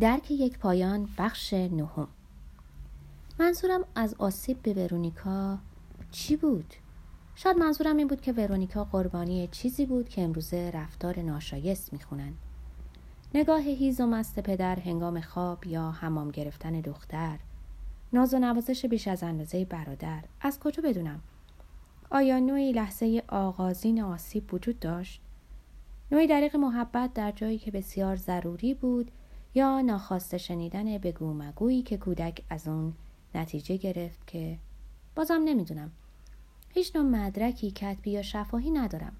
درک یک پایان بخش نهم. منظورم از آسیب به ورونیکا چی بود؟ شاید منظورم این بود که ورونیکا قربانی چیزی بود که امروزه رفتار ناشایست می‌خونن. نگاه هیز و مست پدر هنگام خواب یا حمام گرفتن دختر. ناز و نوازش بیش از اندازه برادر. از کجا بدونم؟ آیا نوعی لحظه آغازین آسیب وجود داشت؟ نوعی دریق محبت در جایی که بسیار ضروری بود یا ناخواسته شنیدن بگو مگویی که کودک از اون نتیجه گرفت که بازم نمی‌دونم. هیچ نوع مدرکی کتبی یا شفاهی ندارم.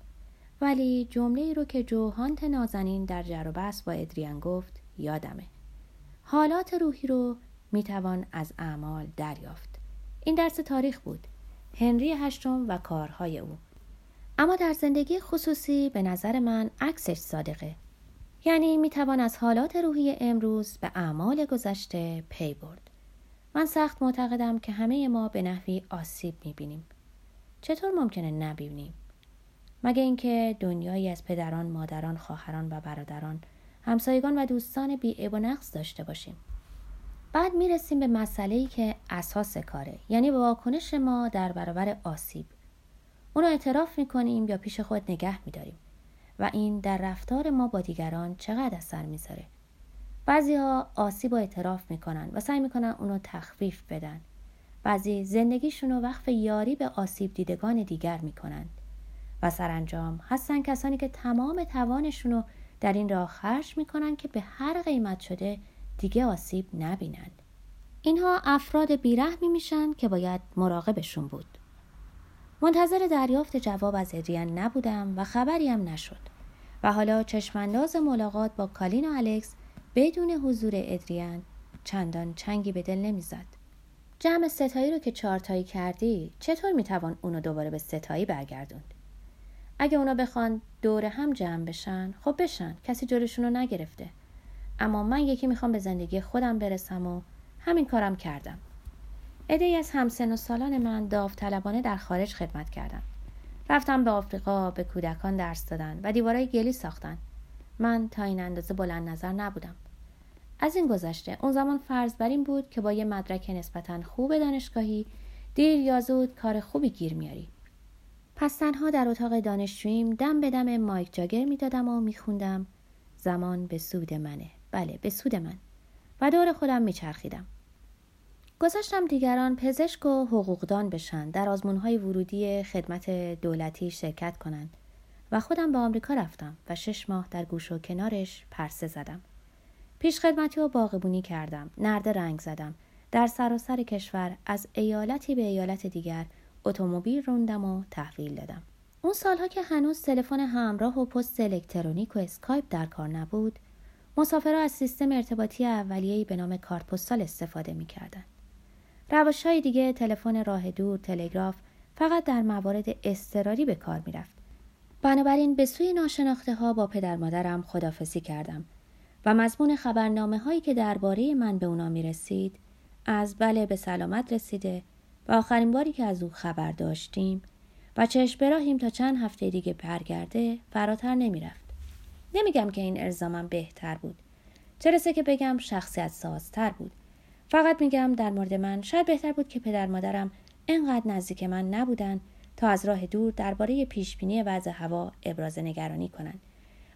ولی جمله ای رو که جوهانت نازنین در جر با ادریان گفت یادمه. حالات روحی رو می‌توان از اعمال دریافت. این درس تاریخ بود. هنری هشتم و کارهای او. اما در زندگی خصوصی به نظر من عکسش صادقه. یعنی می‌توان از حالات روحی امروز به اعمال گذشته پی برد. من سخت معتقدم که همه ما به نحوی آسیب می‌بینیم. چطور ممکنه نبینیم؟ مگه اینکه دنیایی از پدران مادران خواهران و برادران همسایگان و دوستان بی و نقص داشته باشیم؟ بعد می‌رسیم به مسئله ای که اساس کاره یعنی به واکنش ما در برابر آسیب. اونو اعتراف می‌کنیم یا پیش خود نگه میداریم. و این در رفتار ما با دیگران چقدر اثر می‌ذاره. بعضی ها آسیب و اعتراف می‌کنن و سعی می‌کنن اونو تخفیف بدن. بعضی زندگیشون رو وقف یاری به آسیب دیدگان دیگر می‌کنند و سرانجام هستن کسانی که تمام توانشون رو در این راه خرج می‌کنن که به هر قیمت شده دیگه آسیب نبینند. اینها افراد بیرحمی میشن که باید مراقبشون بود. منتظر دریافت جواب از ادریان نبودم و خبری هم نشد. و حالا چشمانداز ملاقات با کالین و الکس بدون حضور ادریان چندان چنگی به دل نمی‌زد. جمع ستایی رو که چارتایی کردی چطور می‌توان اونو دوباره به ستایی برگردوند؟ اگه اونا بخوان دور هم جمع بشن خب بشن کسی جلوشون رو نگرفته. اما من یکی می‌خوام به زندگی خودم برسم و همین کارم کردم. ای از همسن و سالان من داوطلبانه در خارج خدمت کردم رفتم به آفریقا به کودکان درس دادن و دیوارای گلی ساختن. من تا این اندازه بلند نظر نبودم. از این گذشته اون زمان فرض بر این بود که با یه مدرک نسبتا خوب دانشگاهی دیر یا زود کار خوبی گیر میاری. پس تنها در اتاق دانشجوییم دم به دم مایک جاگر می‌دادم و میخوندم زمان به سود منه. بله به سود من. و دور خودم میچرخیدم. گذاشتم دیگران پزشک و حقوقدان بشن در آزمونهای ورودی خدمت دولتی شرکت کنند و خودم به آمریکا رفتم و شش ماه در گوشه و کنارش پرسه زدم. پیش خدمتی و باغبونی کردم نرده رنگ زدم. در سراسر کشور از ایالتی به ایالت دیگر اتومبیل روندم و تحویل دادم. اون سالها که هنوز تلفن همراه و پست الکترونیک و اسکایپ در کار نبود مسافرها از سیستم ارتباطی اولیه‌ای به نام کارت پستال استفاده می‌کردند روش های دیگه تلفن راه دور تلگراف فقط در موارد اضطراری به کار می‌رفت بنابراین به سوی ناشناخته ها با پدر مادرم خدافزی کردم و مضمون خبرنامه هایی که درباره من به اونا می رسید از بله به سلامت رسیده و آخرین باری که از او خبر داشتیم و چشم براهیم تا چند هفته دیگه برگرده فراتر نمی‌رفت. نمیگم که این ارزامم بهتر بود. چه که بگم شخصیت سازتر بود. فقط میگم در مورد من شاید بهتر بود که پدر مادرم انقدر نزدیک من نبودن تا از راه دور درباره پیشبینی وضع هوا ابراز نگرانی کنند.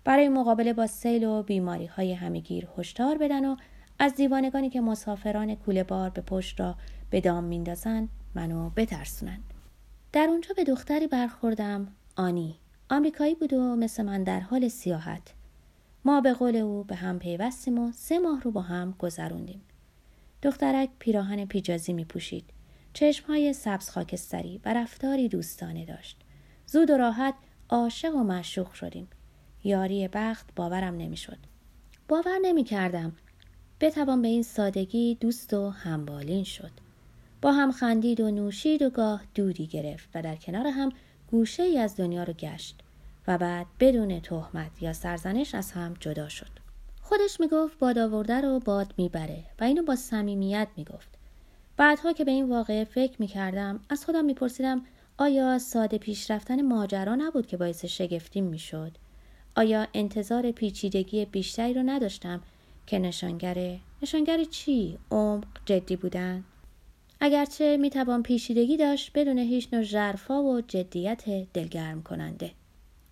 برای مقابله با سیل و بیماری های همگیر هشدار بدن و از دیوانگانی که مسافران کوله بار به پشت را به دام میندازند منو بترسونند. در اونجا به دختری برخوردم آنی. آمریکایی بود و مثل من در حال سیاحت. ما به قول او به هم پیوستیم و سه ماه رو با هم گذروندیم. دخترک پیراهن پیجازی می پوشید های سبز خاکستری و رفتاری دوستانه داشت زود و راحت عاشق و معشوق شدیم یاری بخت باورم نمی‌شد. باور نمی کردم بتوان به این سادگی دوست و همبالین شد. با هم خندید و نوشید و گاه دودی گرفت و در کنار هم گوشه ای از دنیا رو گشت و بعد بدون تهمت یا سرزنش از هم جدا شد. خودش می‌گفت باد آورده رو باد می‌بره و اینو با صمیمیت می‌گفت. بعدها که به این واقعه فکر می‌کردم از خودم میپرسیدم آیا ساده پیش رفتن ماجرا نبود که باعث شگفتیم می‌شد آیا انتظار پیچیدگی بیشتری رو نداشتم که نشانگر نشانگر چی؟ عمق جدی بودن؟ اگرچه می‌توان پیشیدگی داشت بدون هیچ نوع ژرفا و جدیت دلگرم کننده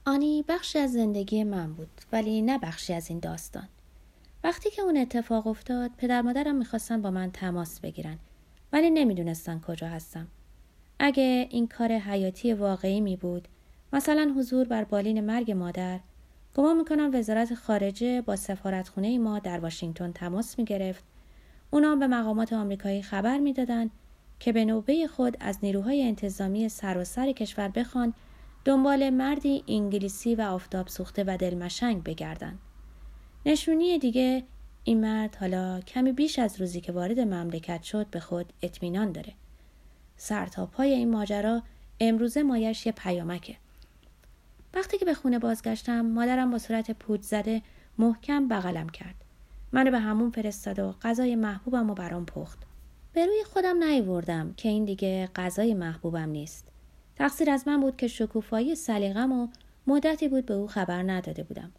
آنی بخشی از زندگی من بود ولی نه بخشی از این داستان وقتی که اون اتفاق افتاد پدر مادرم می‌خواستن با من تماس بگیرن ولی نمی‌دونستن کجا هستم اگه این کار حیاتی واقعی می بود مثلا حضور بر بالین مرگ مادر گمان می‌کنم وزارت خارجه با سفارتخونه ما در واشنگتن تماس می گرفت اونا به مقامات آمریکایی خبر می‌دادند که به نوبه خود از نیروهای انتظامی سراسر کشور بخوان دنبال مردی انگلیسی و آفتاب سوخته و دلمشنگ بگردن. نشونی دیگه این مرد حالا کمی بیش از روزی که وارد مملکت شد به خود اطمینان داره. سرتا پای این ماجرا امروزه مایش یه پیامکه. وقتی که به خونه بازگشتم مادرم با صورت پوچ زده محکم بغلم کرد. منو به همون فرستاد و غذای محبوبم و برام پخت. به روی خودم نیوردم که این دیگه غذای محبوبم نیست. تقصیر از من بود که شکوفایی سلیقم و مدتی بود به او خبر نداده بودم.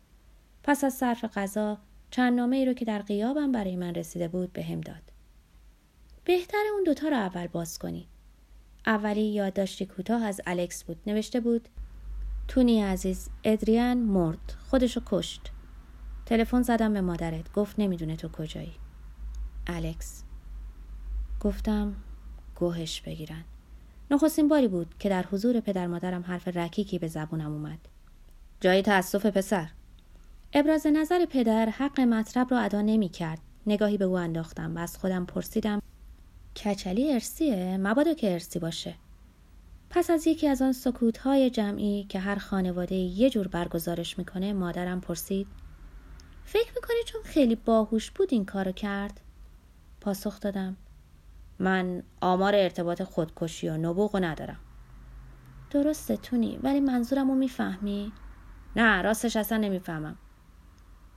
پس از صرف غذا چند نامه ای رو که در قیابم برای من رسیده بود به داد. بهتر اون دوتا رو اول باز کنی. اولی یادداشتی کوتاه از الکس بود. نوشته بود تونی عزیز ادریان مرد. خودشو کشت. تلفن زدم به مادرت. گفت نمی‌دونه تو کجایی. الکس گفتم گوهش بگیرن. نخستین باری بود که در حضور پدر مادرم حرف رکیکی به زبونم اومد. جای تأسف پسر. ابراز نظر پدر حق مطلب را ادا نمی کرد. نگاهی به او انداختم و از خودم پرسیدم کچلی ارسیه مبادا که ارسی باشه. پس از یکی از آن سکوتهای جمعی که هر خانواده یه جور برگزارش می‌کنه مادرم پرسید فکر می‌کنی چون خیلی باهوش بود این کارو کرد؟ پاسخ دادم من آمار ارتباط خودکشی و نبوغ ندارم. درسته تونی ولی منظورم رو می‌فهمی؟ نه راستش اصلا نمی‌فهمم.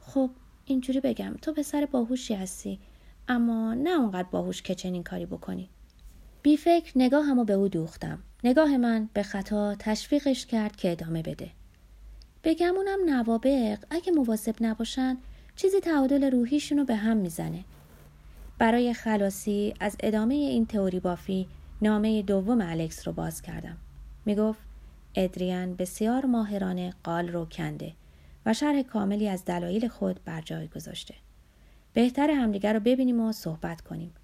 خب اینجوری بگم تو پسر باهوشی هستی اما نه اونقدر باهوش که چنین کاری بکنی. بی فکر نگاه همو به او دوختم. نگاه من به خطا تشویقش کرد که ادامه بده. بگمونم نوابق اگه مواظب نباشن چیزی تعادل روحیشونو به هم می‌زنه. برای خلاصی از ادامه این تئوری بافی نامه دوم الکس رو باز کردم. می گفت ادریان بسیار ماهرانه قال رو کنده. و شرح کاملی از دلایل خود بر جای گذاشته. بهتر همدیگر رو ببینیم و صحبت کنیم.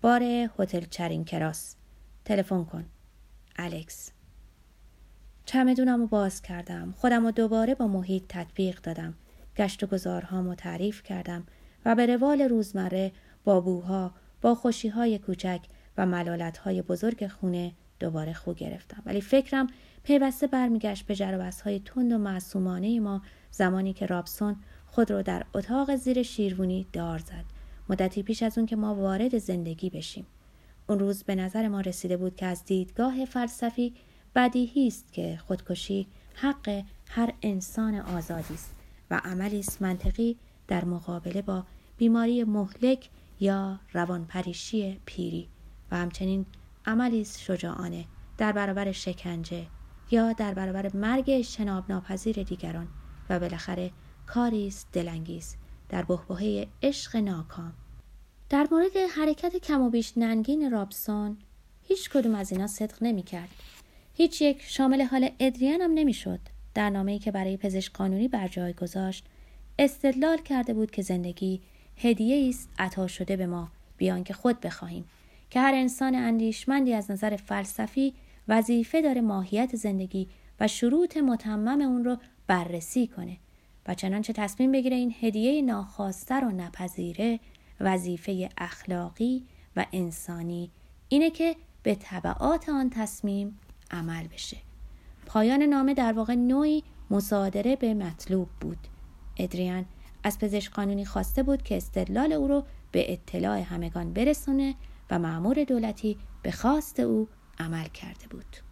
بار هتل چرین کراس. تلفن کن. الکس. چمدونم رو باز کردم. خودم رو دوباره با محیط تطبیق دادم. گشت و گذارهامو تعریف کردم و به روال روزمره با بوها با خوشیهای کوچک و ملالتهای بزرگ خونه دوباره خو گرفتم ولی فکرم پیوسته برمیگشت به جرابست های تند و معصومانه ما زمانی که رابسون خود رو در اتاق زیر شیروونی دار زد. مدتی پیش از اون که ما وارد زندگی بشیم. اون روز به نظر ما رسیده بود که از دیدگاه فلسفی بدیهی است که خودکشی حق هر انسان آزادی است و عملی است منطقی در مقابله با بیماری مهلک یا روانپریشی پیری و همچنین عملی شجاعانه در برابر شکنجه یا در برابر مرگ اجتناب ناپذیر دیگران و بالاخره کاری است دلانگیز در بحبوحه عشق ناکام در مورد حرکت کم و بیش ننگین رابسون هیچ کدوم از اینا صدق نمی کرد. هیچ یک شامل حال ادریان هم نمی شد. در نامه‌ای که برای پزشک قانونی بر جای گذاشت استدلال کرده بود که زندگی هدیه است عطا شده به ما بیان که خود بخواهیم که هر انسان اندیشمندی از نظر فلسفی وظیفه داره ماهیت زندگی و شروط متمم اون رو بررسی کنه و چنانچه تصمیم بگیره این هدیه ناخواسته رو نپذیره وظیفه اخلاقی و انسانی اینه که به طبعات آن تصمیم عمل بشه. پایان نامه در واقع نوعی مصادره به مطلوب بود. ادریان از پزشک قانونی خواسته بود که استدلال او رو به اطلاع همگان برسونه و معمور دولتی به خواست او عمل کرده بود.